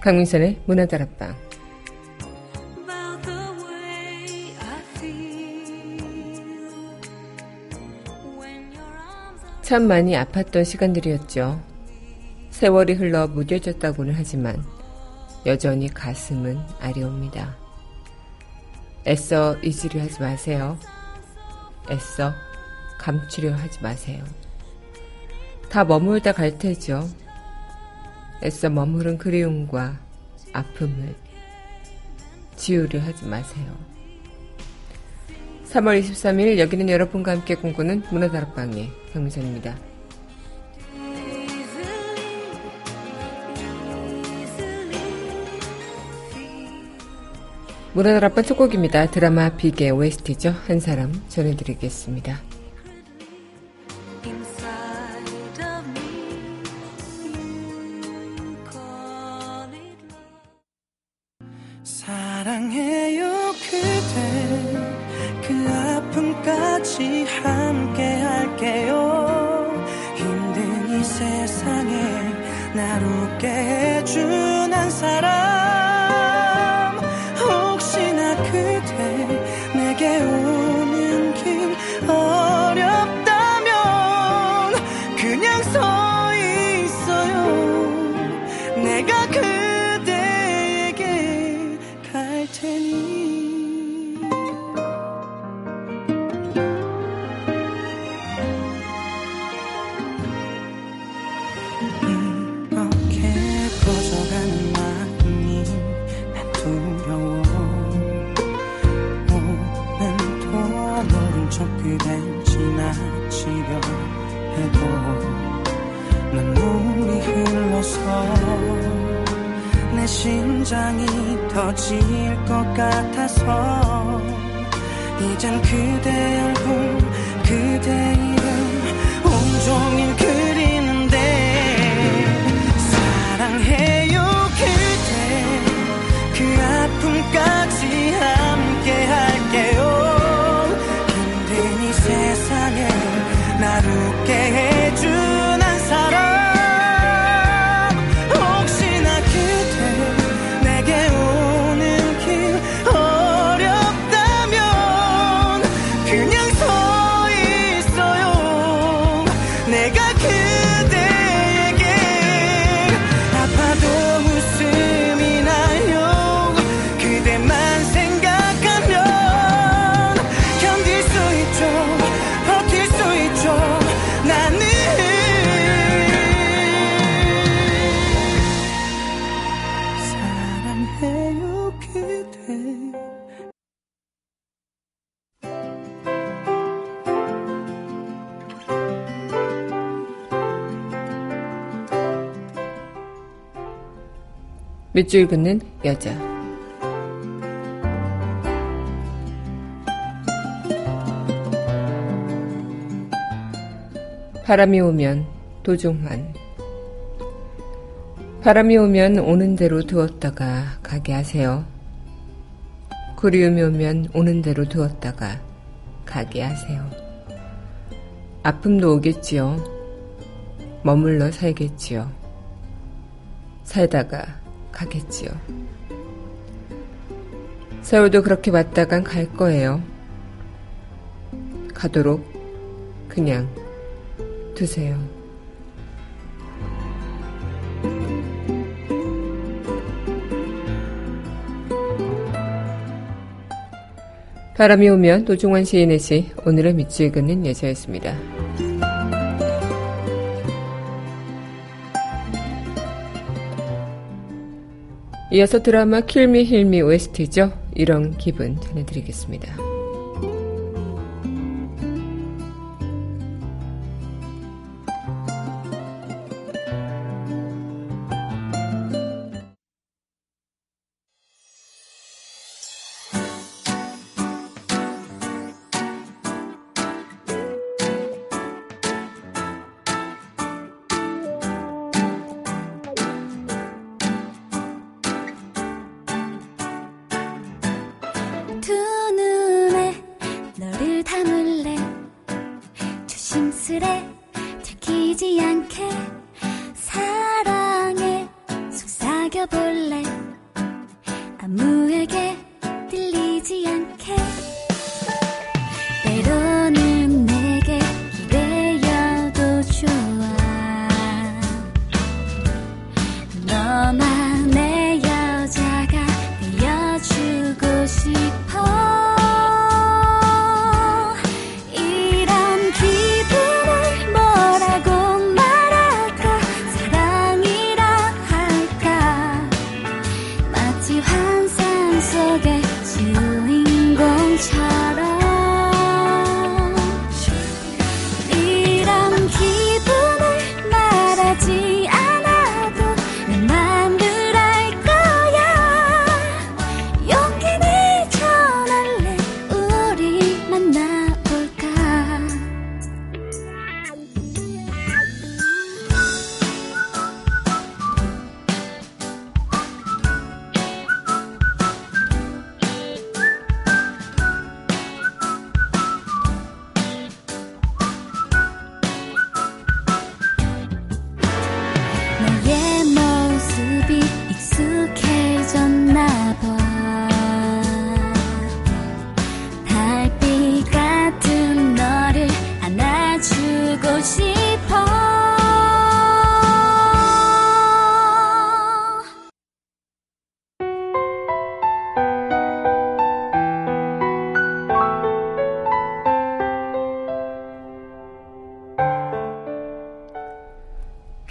강민선의 문화다락방 참 많이 아팠던 시간들이었죠. 세월이 흘러 무뎌졌다고는 하지만 여전히 가슴은 아려옵니다. 애써 잊으려 하지 마세요. 애써 감추려 하지 마세요. 다 머물다 갈 테죠. 애써 머무른 그리움과 아픔을 지우려 하지 마세요. 3월 23일 여기는 여러분과 함께 공부는 문화다락방의 강미선입니다. 문화다락방 첫 곡입니다. 드라마 비의 OST죠. 한 사람 전해드리겠습니다. 밑줄 긋는 여자. 바람이 오면 도종환. 바람이 오면 오는 대로 두었다가 가게 하세요. 그리움이 오면 오는 대로 두었다가 가게 하세요. 아픔도 오겠지요. 머물러 살겠지요. 살다가 가겠지요. 세월도 그렇게 왔다간 갈 거예요. 가도록 그냥 두세요. 바람이 오면 노종환 시인의 시 오늘의 밑줄 긋는 여자였습니다. 이어서 드라마 킬미 힐미 OST죠. 이런 기분 전해드리겠습니다.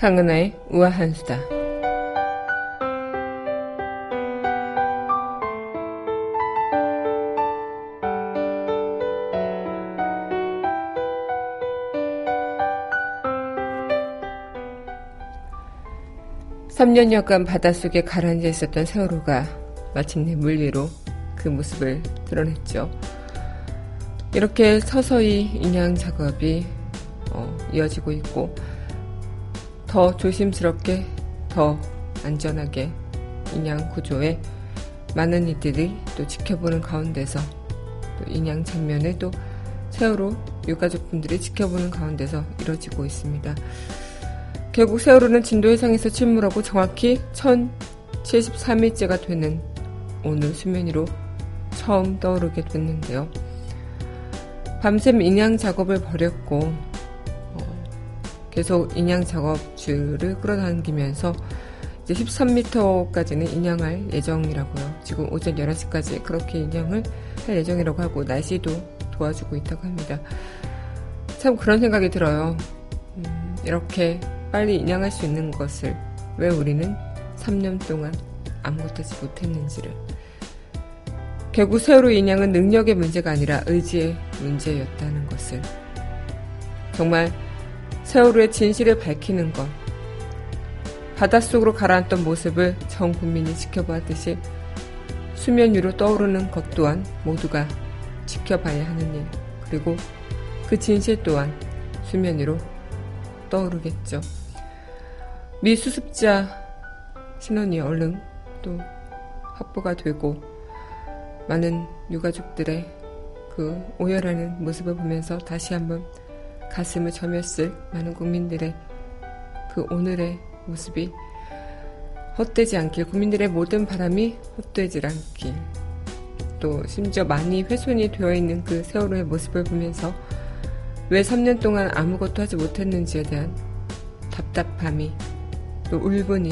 강은하의 우아한 수다. 삼년여간 바닷속에 가라앉아 있었던 세월호가 마침내 물 위로 그 모습을 드러냈죠. 이렇게 서서히 인양 작업이 어, 이어지고 있고 더 조심스럽게 더 안전하게 인양 구조에 많은 이들이 또 지켜보는 가운데서 또 인양 장면을 또 세월호 유가족분들이 지켜보는 가운데서 이뤄지고 있습니다. 결국 세월호는 진도 해상에서 침몰하고 정확히 1073일째가 되는 오늘 수면 위로 처음 떠오르게 됐는데요. 밤샘 인양 작업을 벌였고 어, 계속 인양 작업 줄을 끌어당기면서 이제 13m까지는 인양할 예정이라고요. 지금 오전 11시까지 그렇게 인양을 할 예정이라고 하고 날씨도 도와주고 있다고 합니다. 참 그런 생각이 들어요. 음, 이렇게 빨리 인양할 수 있는 것을 왜 우리는 3년 동안 아무것도 하지 못했는지를. 결국 세월호 인양은 능력의 문제가 아니라 의지의 문제였다는 것을. 정말 세월호의 진실을 밝히는 것. 바닷속으로 가라앉던 모습을 전 국민이 지켜보았듯이 수면 위로 떠오르는 것 또한 모두가 지켜봐야 하는 일. 그리고 그 진실 또한 수면 위로 떠오르겠죠. 미 수습자 신원이 얼른 또 확보가 되고 많은 유가족들의 그 오열하는 모습을 보면서 다시 한번 가슴을 저몄을 많은 국민들의 그 오늘의 모습이 헛되지 않길 국민들의 모든 바람이 헛되지 않길 또 심지어 많이 훼손이 되어 있는 그 세월호의 모습을 보면서 왜 3년 동안 아무것도 하지 못했는지에 대한 답답함이 또 울분이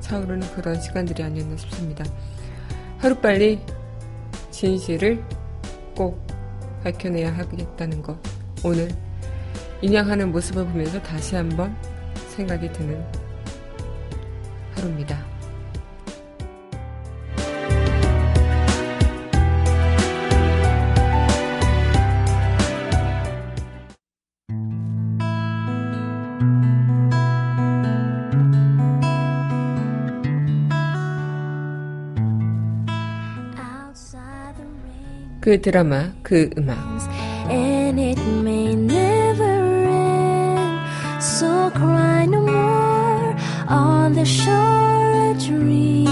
차오르는 그런 시간들이 아니었나 싶습니다. 하루빨리 진실을 꼭 밝혀내야 하겠다는 것. 오늘 인양하는 모습을 보면서 다시 한번 생각이 드는 하루입니다. 그 드라마, 그 음악. Cry no more on the shore a dream.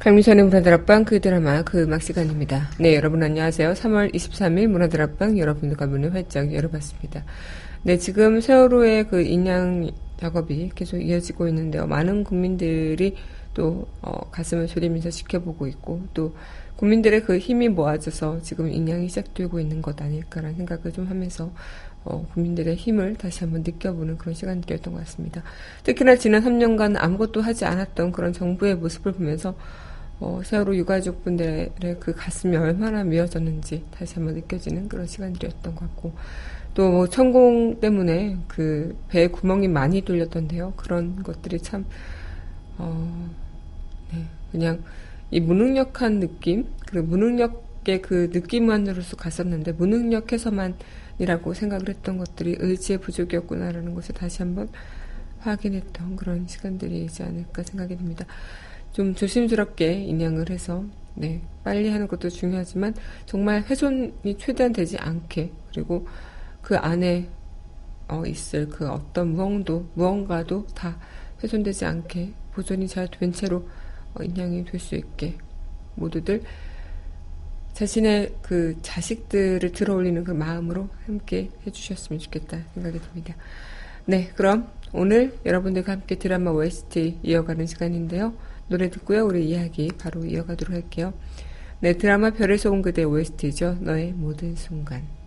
강민선의 문화다락방 그 드라마 그 음악 시간입니다. 네 여러분 안녕하세요. 3월 23일 문화다락방 여러분들과 문을 활짝 열어봤습니다. 네 지금 세월호의 그 인양 작업이 계속 이어지고 있는데요. 많은 국민들이 또 어, 가슴을 졸이면서 지켜보고 있고 또 국민들의 그 힘이 모아져서 지금 인양이 시작되고 있는 것 아닐까라는 생각을 좀 하면서 어, 국민들의 힘을 다시 한번 느껴보는 그런 시간들이었던 것 같습니다. 특히나 지난 3년간 아무것도 하지 않았던 그런 정부의 모습을 보면서 어, 세월호 유가족분들의 그 가슴이 얼마나 미어졌는지 다시 한번 느껴지는 그런 시간들이었던 것 같고 또 천공 때문에 그 배에 구멍이 많이 뚫렸던데요. 그런 것들이 참 어, 네, 그냥 이 무능력한 느낌, 그 무능력의 그 느낌만으로서 갔었는데 무능력해서만 이라고 생각을 했던 것들이 의지의 부족이었구나라는 것을 다시 한번 확인했던 그런 시간들이지 않을까 생각이 듭니다. 좀 조심스럽게 인양을 해서 네, 빨리 하는 것도 중요하지만 정말 훼손이 최대한 되지 않게 그리고 그 안에 어, 있을 그 어떤 무언도 무언가도 다 훼손되지 않게 보존이 잘 된 채로 어, 인양이 될 수 있게 모두들 자신의 그 자식들을 들어올리는 그 마음으로 함께 해주셨으면 좋겠다 생각이 듭니다. 네, 그럼 오늘 여러분들과 함께 드라마 OST 이어가는 시간인데요. 노래 듣고요. 우리 이야기 바로 이어가도록 할게요. 네, 드라마 별에서 온 그대 OST죠. 너의 모든 순간.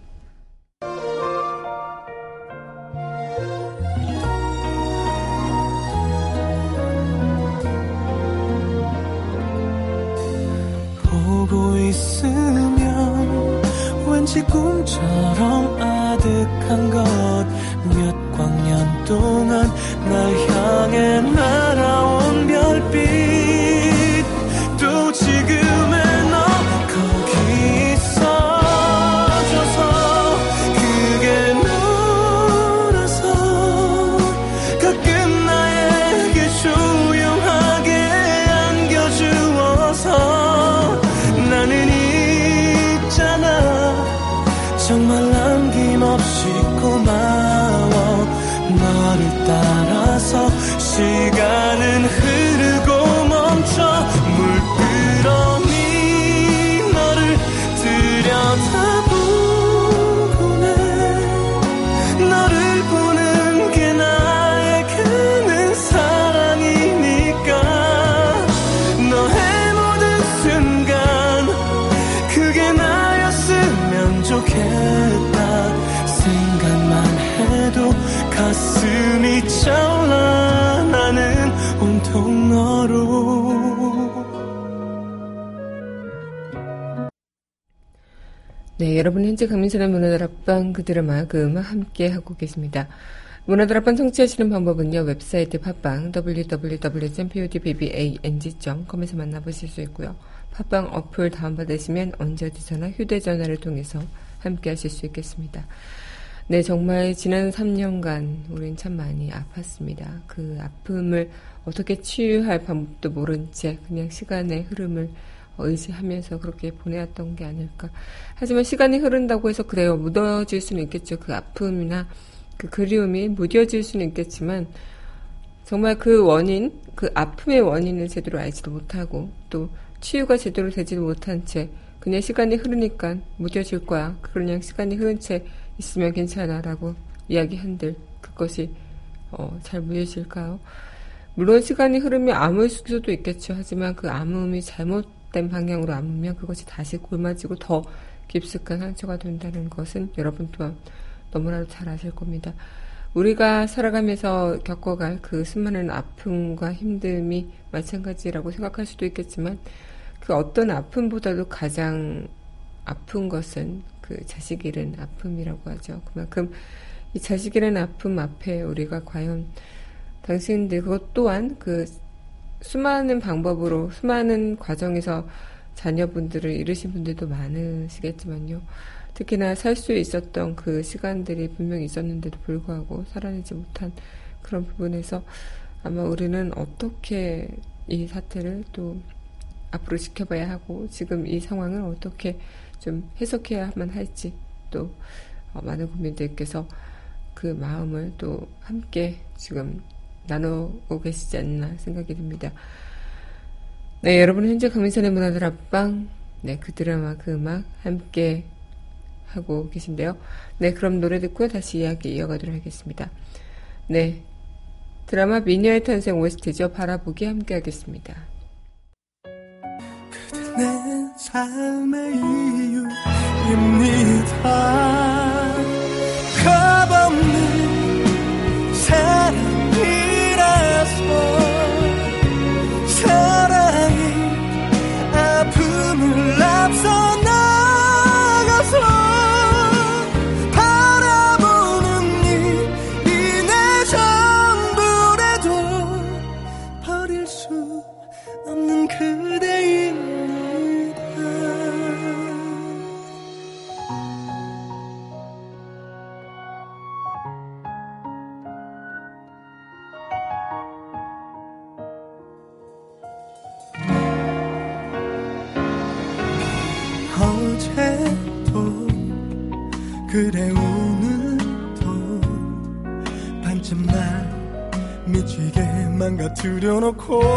있으면 왠지 꿈처럼 아득한 것. 몇 광년 동안 날 향해 날아온 별빛 시간을 네, 여러분 현재 강민선의 문화다락방 그 드라마 그 음악 함께 하고 계십니다. 문화다락방 청취하시는 방법은요. 웹사이트 팟빵 www.podbbang.com에서 만나보실 수 있고요. 팟빵 어플 다운받으시면 언제 어디서나 휴대전화를 통해서 함께 하실 수 있겠습니다. 네, 정말 지난 3년간 우린 참 많이 아팠습니다. 그 아픔을 어떻게 치유할 방법도 모른 채 그냥 시간의 흐름을 의지하면서 그렇게 보내왔던 게 아닐까. 하지만 시간이 흐른다고 해서 그래요. 묻어질 수는 있겠죠. 그 아픔이나 그 그리움이 무뎌질 수는 있겠지만 정말 그 원인, 그 아픔의 원인을 제대로 알지도 못하고 또 치유가 제대로 되지도 못한 채 그냥 시간이 흐르니까 무뎌질 거야. 그냥 시간이 흐른 채 있으면 괜찮아 라고 이야기 한들 그것이 어, 잘 무뎌질까요? 물론 시간이 흐르면 암을 수도 있겠죠. 하지만 그 암음이 잘못 잘못된 방향으로 안으면 그것이 다시 골마지고 더 깊숙한 상처가 된다는 것은 여러분 또한 너무나도 잘 아실 겁니다. 우리가 살아가면서 겪어갈 그 수많은 아픔과 힘듦이 마찬가지라고 생각할 수도 있겠지만 그 어떤 아픔보다도 가장 아픈 것은 그 자식 잃은 아픔이라고 하죠. 그만큼 이 자식 잃은 아픔 앞에 우리가 과연 당신들 그것 또한 그 수많은 방법으로 수많은 과정에서 자녀분들을 잃으신 분들도 많으시겠지만요. 특히나 살 수 있었던 그 시간들이 분명히 있었는데도 불구하고 살아내지 못한 그런 부분에서 아마 우리는 어떻게 이 사태를 또 앞으로 지켜봐야 하고 지금 이 상황을 어떻게 좀 해석해야만 할지 또 어, 많은 국민들께서 그 마음을 또 함께 지금 나누고 계시지 않나 생각이 듭니다. 네, 여러분 현재 강민선의 문화들 앞방, 네, 그 드라마, 그 음악 함께 하고 계신데요. 네, 그럼 노래 듣고 다시 이야기 이어가도록 하겠습니다. 네, 드라마 미녀의 탄생 OST죠. 바라보기 함께 하겠습니다. 내 삶의 이유입니다. 수 없는 그대 망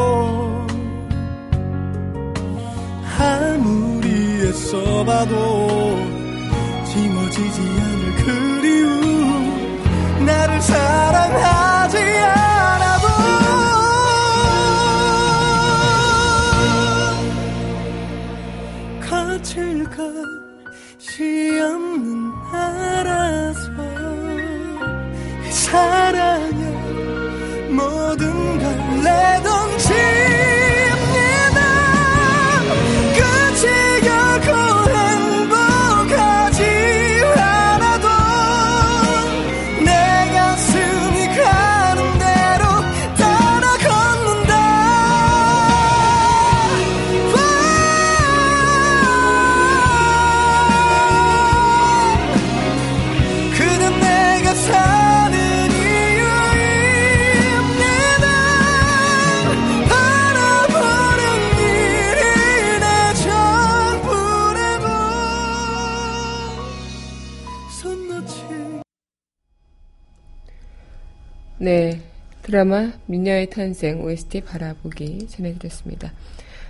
드라마 미녀의 탄생 OST 바라보기 전해드렸습니다.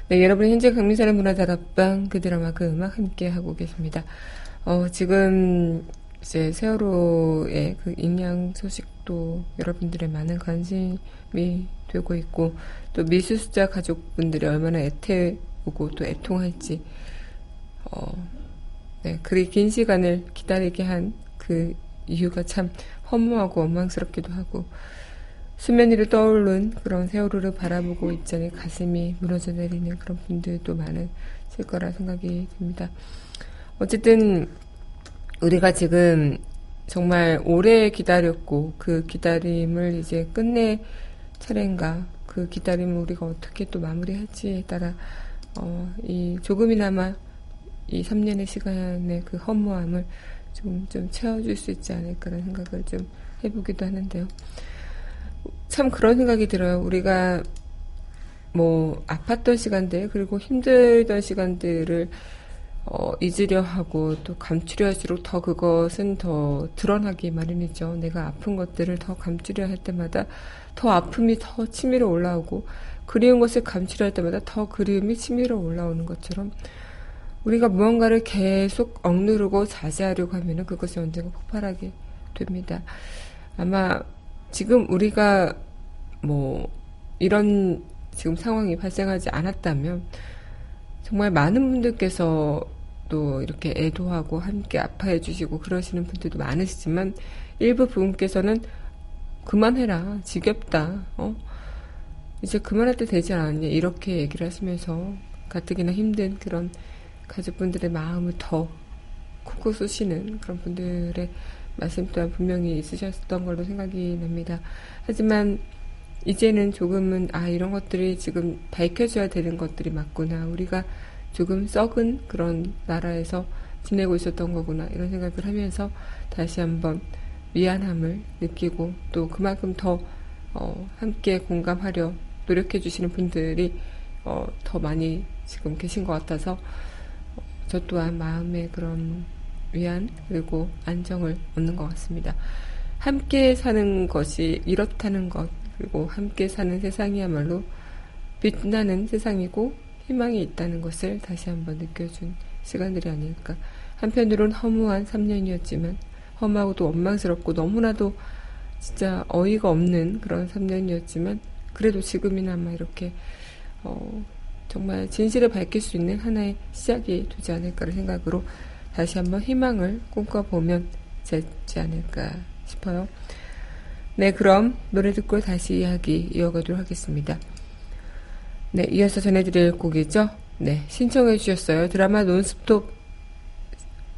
네, 여러분 현재 강민선의 문화다락방 그 드라마 그 음악 함께 하고 계십니다. 어, 지금 이제 세월호의 그 인양 소식도 여러분들의 많은 관심이 되고 있고 또 미수수자 가족분들이 얼마나 애태우고 또 애통할지 어, 네, 그리 긴 시간을 기다리게 한 그 이유가 참 허무하고 원망스럽기도 하고 수면 위를 떠오른 그런 세월호를 바라보고 있자니 가슴이 무너져 내리는 그런 분들도 많으실 거라 생각이 듭니다. 어쨌든 우리가 지금 정말 오래 기다렸고 그 기다림을 이제 끝내 차례인가 그 기다림을 우리가 어떻게 또 마무리할지에 따라 어, 이 조금이나마 이 3년의 시간의 그 허무함을 좀, 좀 채워줄 수 있지 않을까라는 생각을 좀 해보기도 하는데요. 참 그런 생각이 들어요. 우리가 뭐 아팠던 시간들 그리고 힘들던 시간들을 어, 잊으려 하고 또 감추려 할수록 더 그것은 더 드러나기 마련이죠. 내가 아픈 것들을 더 감추려 할 때마다 더 아픔이 더 치밀어 올라오고 그리운 것을 감추려 할 때마다 더 그리움이 치밀어 올라오는 것처럼 우리가 무언가를 계속 억누르고 자제하려고 하면은 그것이 언젠가 폭발하게 됩니다. 아마 지금 우리가 뭐 이런 지금 상황이 발생하지 않았다면 정말 많은 분들께서 또 이렇게 애도하고 함께 아파해 주시고 그러시는 분들도 많으시지만 일부 분께서는 그만해라 지겹다 어? 이제 그만할 때 되지 않았냐 이렇게 얘기를 하시면서 가뜩이나 힘든 그런 가족분들의 마음을 더 콕콕 쑤시는 그런 분들의 말씀 또한 분명히 있으셨던 걸로 생각이 납니다. 하지만 이제는 조금은 아 이런 것들이 지금 밝혀져야 되는 것들이 맞구나 우리가 조금 썩은 그런 나라에서 지내고 있었던 거구나 이런 생각을 하면서 다시 한번 미안함을 느끼고 또 그만큼 더 어, 함께 공감하려 노력해 주시는 분들이 어, 더 많이 지금 계신 것 같아서 어, 저 또한 마음의 그런 위안 그리고 안정을 얻는 것 같습니다. 함께 사는 것이 이렇다는 것 그리고 함께 사는 세상이야말로 빛나는 세상이고 희망이 있다는 것을 다시 한번 느껴준 시간들이 아닐까. 한편으론 허무한 3년이었지만 험하고도 원망스럽고 너무나도 진짜 어이가 없는 그런 3년이었지만 그래도 지금이나마 이렇게 어, 정말 진실을 밝힐 수 있는 하나의 시작이 되지 않을까라는 생각으로 다시 한번 희망을 꿈꿔보면 되지 않을까 싶어요. 네, 그럼 노래 듣고 다시 이야기 이어가도록 하겠습니다. 네, 이어서 전해드릴 곡이죠. 네, 신청해 주셨어요. 드라마 논스톱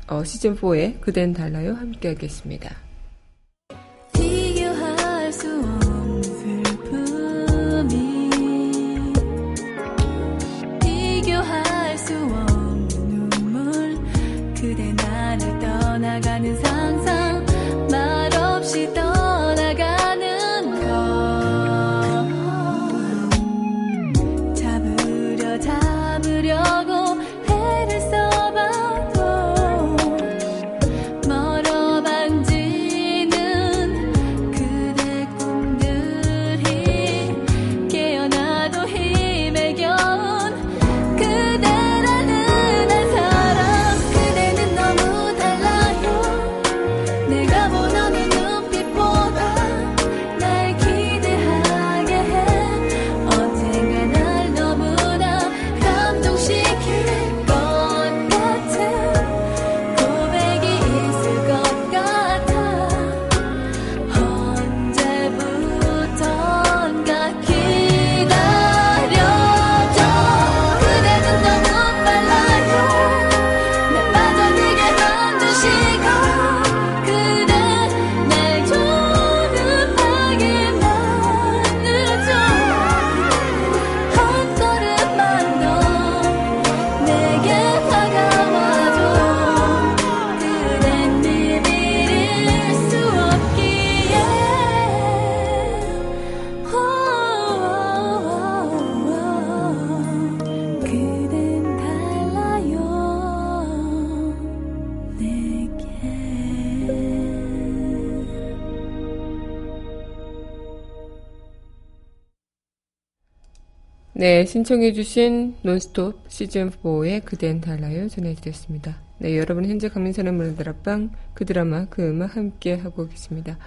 어, 시즌4의 그댄 달라요. 함께 하겠습니다. 네, 신청해주신 논스톱 시즌4의 그댄 달라요 전해드렸습니다. 네, 여러분 현재 강민선의 문화드랍방 그 드라마 그 음악 함께 하고 계십니다.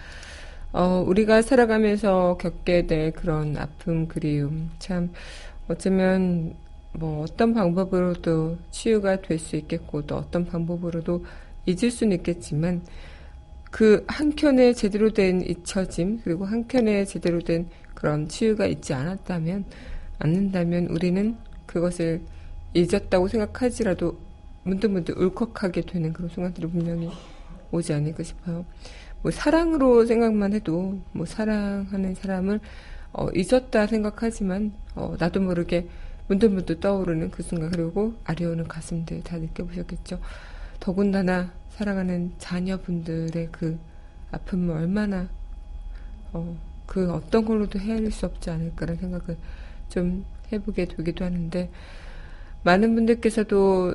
어, 우리가 살아가면서 겪게 될 그런 아픔, 그리움, 참, 어쩌면, 뭐, 어떤 방법으로도 치유가 될 수 있겠고, 또 어떤 방법으로도 잊을 수는 있겠지만, 그 한켠에 제대로 된 잊혀짐, 그리고 한켠에 제대로 된 그런 치유가 있지 않았다면, 않는다면 우리는 그것을 잊었다고 생각하지라도 문득문득 울컥하게 되는 그런 순간들이 분명히 오지 않을까 싶어요. 뭐 사랑으로 생각만 해도 뭐 사랑하는 사람을 어, 잊었다 생각하지만 어, 나도 모르게 문득문득 떠오르는 그 순간 그리고 아려오는 가슴들 다 느껴보셨겠죠. 더군다나 사랑하는 자녀분들의 그 아픔을 얼마나 어, 그 어떤 걸로도 헤아릴 수 없지 않을까라는 생각을 좀 해보게 되기도 하는데 많은 분들께서도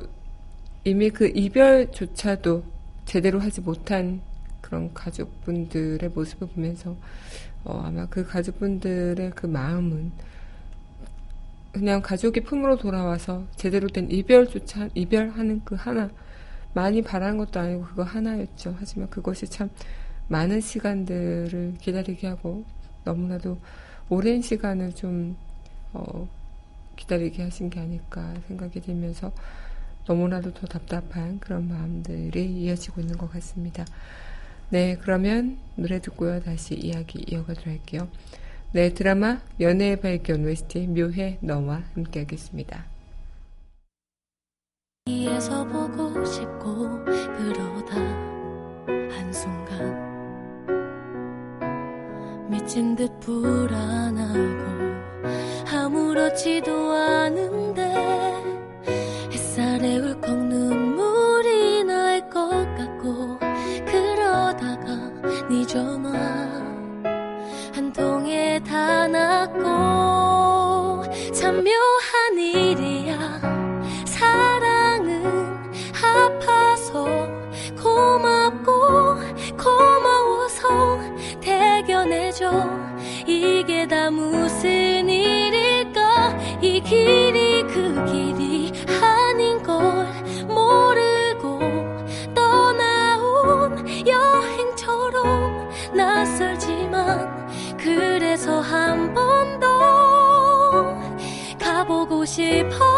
이미 그 이별조차도 제대로 하지 못한 그런 가족분들의 모습을 보면서 어, 아마 그 가족분들의 그 마음은 그냥 가족의 품으로 돌아와서 제대로 된 이별조차 이별하는 그 하나 많이 바란 것도 아니고 그거 하나였죠. 하지만 그것이 참 많은 시간들을 기다리게 하고 너무나도 오랜 시간을 좀 어, 기다리게 하신 게 아닐까 생각이 들면서 너무나도 더 답답한 그런 마음들이 이어지고 있는 것 같습니다. 네, 그러면 노래 듣고요. 다시 이야기 이어가도록 할게요. 네, 드라마 연애의 발견 OST 묘해 너와 함께 하겠습니다. 위에서 보고 싶고 그러다 한순간 미친 듯 불안하고 아무렇지도 않은데 햇살에 울컥 눈물이 날 것 같고 그러다가 네 전화 한 통에 다 났고 참 묘한 일이야. 사랑은 아파서 고맙고 고마워서 대견해줘 이게 다 무슨 일일까? 이 길이 그 길이 아닌 걸 모르고 떠나온 여행처럼 낯설지만 그래서 한 번 더 가보고 싶어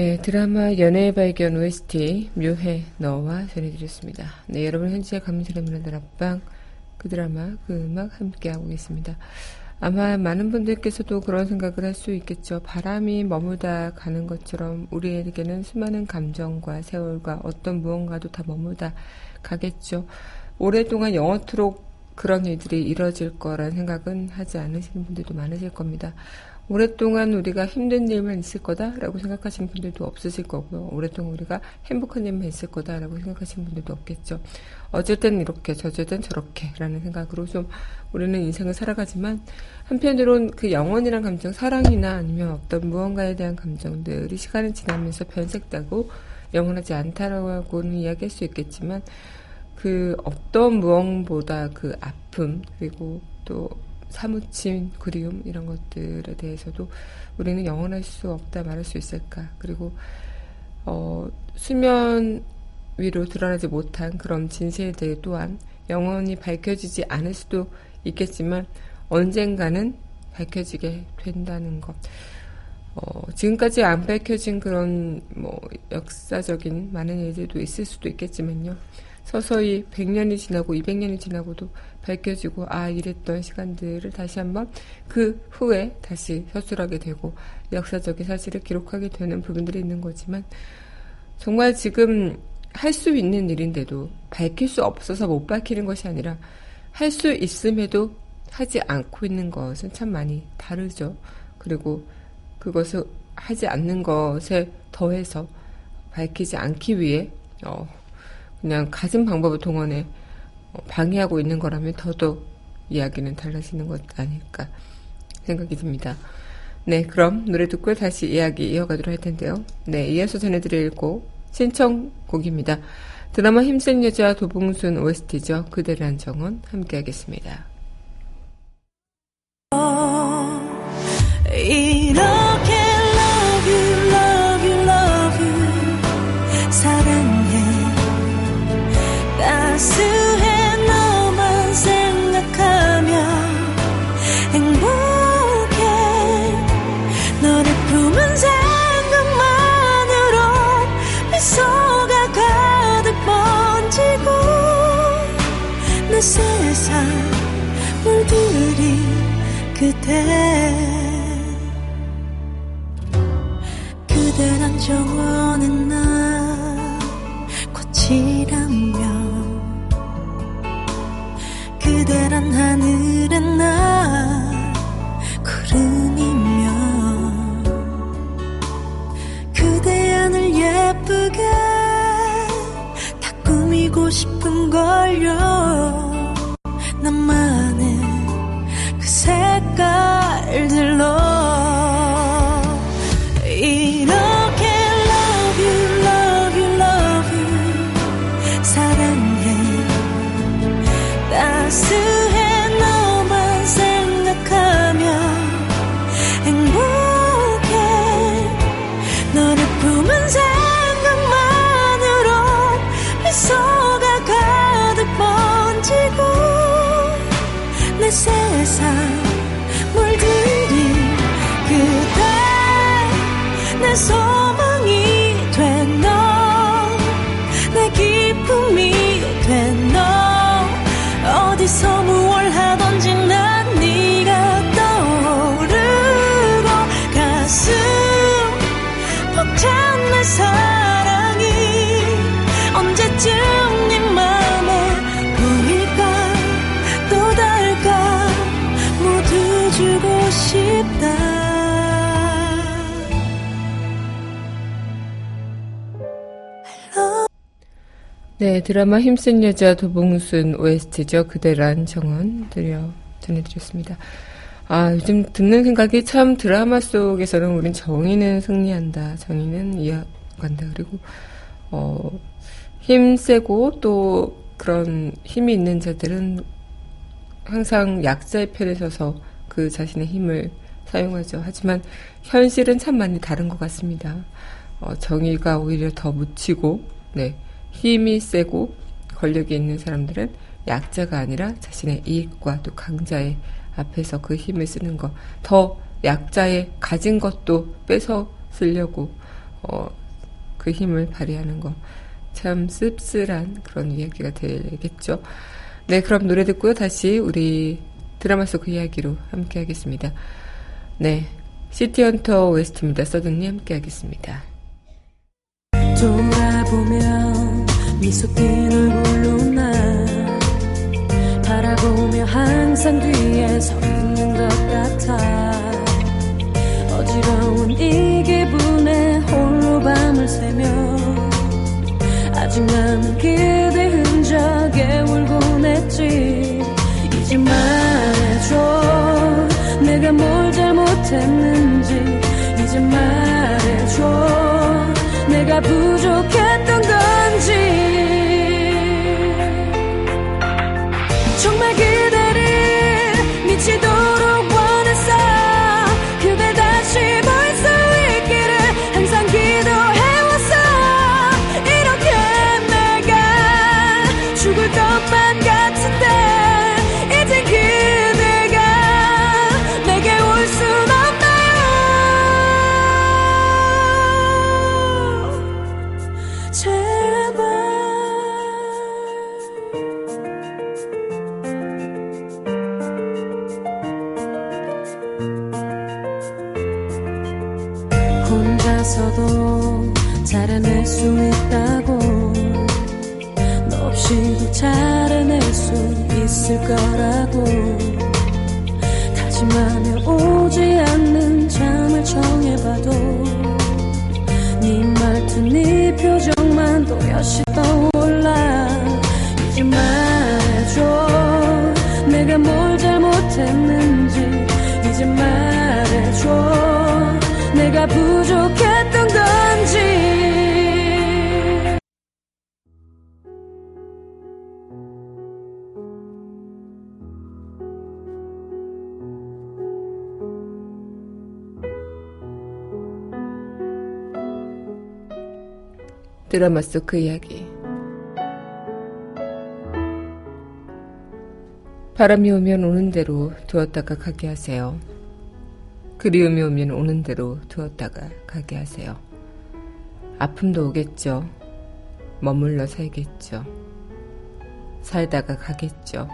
네, 드라마 연애의 발견 OST 묘해 너와 전해드렸습니다. 네, 여러분 현재 문화들 앞방 그 드라마 그 음악 함께 하고 계십니다. 아마 많은 분들께서도 그런 생각을 할 수 있겠죠. 바람이 머물다 가는 것처럼 우리에게는 수많은 감정과 세월과 어떤 무언가도 다 머물다 가겠죠. 오랫동안 영원토록 그런 일들이 이뤄질 거란 생각은 하지 않으시는 분들도 많으실 겁니다. 오랫동안 우리가 힘든 일만 있을 거다라고 생각하시는 분들도 없으실 거고요. 오랫동안 우리가 행복한 일만 있을 거다라고 생각하시는 분들도 없겠죠. 어쩔 땐 이렇게, 저쩔 땐 저렇게 라는 생각으로 좀 우리는 인생을 살아가지만 한편으론 그 영원이란 감정, 사랑이나 아니면 어떤 무언가에 대한 감정들이 시간이 지나면서 변색되고 영원하지 않다라고는 이야기할 수 있겠지만 그 어떤 무언보다 그 아픔 그리고 또 사무친 그리움 이런 것들에 대해서도 우리는 영원할 수 없다 말할 수 있을까 그리고 어, 수면 위로 드러나지 못한 그런 진실들 또한 영원히 밝혀지지 않을 수도 있겠지만 언젠가는 밝혀지게 된다는 것. 어, 지금까지 안 밝혀진 그런 뭐 역사적인 많은 일들도 있을 수도 있겠지만요. 서서히 100년이 지나고 200년이 지나고도 밝혀지고 아 이랬던 시간들을 다시 한번 그 후에 다시 서술하게 되고 역사적인 사실을 기록하게 되는 부분들이 있는 거지만 정말 지금 할 수 있는 일인데도 밝힐 수 없어서 못 밝히는 것이 아니라 할 수 있음에도 하지 않고 있는 것은 참 많이 다르죠. 그리고 그것을 하지 않는 것에 더해서 밝히지 않기 위해 어, 그냥 가진 방법을 동원해 어, 방해하고 있는 거라면 더더욱 이야기는 달라지는 것 아닐까 생각이 듭니다. 네, 그럼 노래 듣고 다시 이야기 이어가도록 할 텐데요. 네, 이어서 전해드릴 곡 신청곡입니다. 드라마 힘센 여자 도봉순 OST죠. 그대란 정원 함께 하겠습니다. 그대. 그대란 정원은 나 꽃이라며 그대란 하늘은 나 구름이며 그대 하늘 예쁘게 다 꾸미고 싶은 걸요 네, 드라마 힘센 여자 도봉순 OST죠. 그대란 정원 드려 전해드렸습니다. 아, 요즘 듣는 생각이 참 드라마 속에서는 우린 정의는 승리한다. 정의는 이어간다. 그리고, 어, 힘 세고 또 그런 힘이 있는 자들은 항상 약자의 편에 서서 그 자신의 힘을 사용하죠. 하지만 현실은 참 많이 다른 것 같습니다. 어, 정의가 오히려 더 묻히고, 네. 힘이 세고 권력이 있는 사람들은 약자가 아니라 자신의 이익과 또 강자의 앞에서 그 힘을 쓰는 것, 더 약자의 가진 것도 뺏어 쓰려고 어, 그 힘을 발휘하는 것, 참 씁쓸한 그런 이야기가 되겠죠. 네, 그럼 노래 듣고요. 다시 우리 드라마 속 그 이야기로 함께 하겠습니다. 네, 시티헌터 웨스트입니다. 서든님 함께 하겠습니다. 돌아보면 미소 띤 얼굴로 나 바라보며 항상 뒤에 서 있는 것 같아. 어지러운 이 기분에 홀로 밤을 새며 아직 남은 그대 흔적에 울곤 했지. 이제 말해줘. 내가 뭘 잘못했는지 이제 말해줘. 내가 부족했 잘해낼 수 있을 거라고. 다짐하며 오지 않는 잠을 청해봐도 네 말투 네 표정만 또렷이 떠올라. 이제 말해줘. 내가 뭘 잘못했는지 이제 말해줘. 내가 부족했 드라마 속 그 이야기. 바람이 오면 오는 대로 두었다가 가게 하세요. 그리움이 오면 오는 대로 두었다가 가게 하세요. 아픔도 오겠죠. 머물러 살겠죠. 살다가 가겠죠.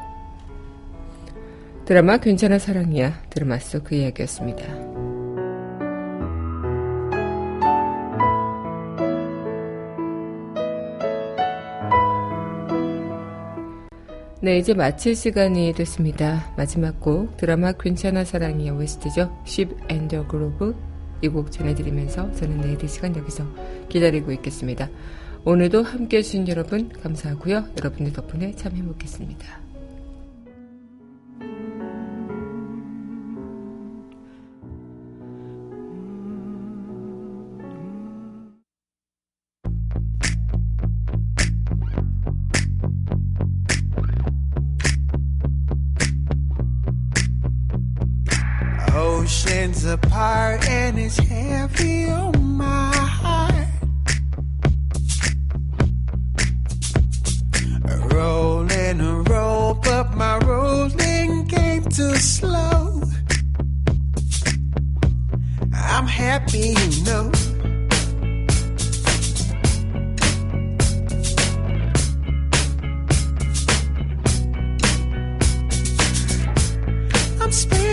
드라마 괜찮아 사랑이야. 드라마 속 그 이야기였습니다. 네, 이제 마칠 시간이 됐습니다. 마지막 곡 드라마 괜찮아 웨스트죠. Ship and the Grove 이곡 전해드리면서 저는 내일 이 시간 여기서 기다리고 있겠습니다. 오늘도 함께 해주신 여러분 감사하고요. 여러분의 덕분에 참 행복했습니다. I'm spinning.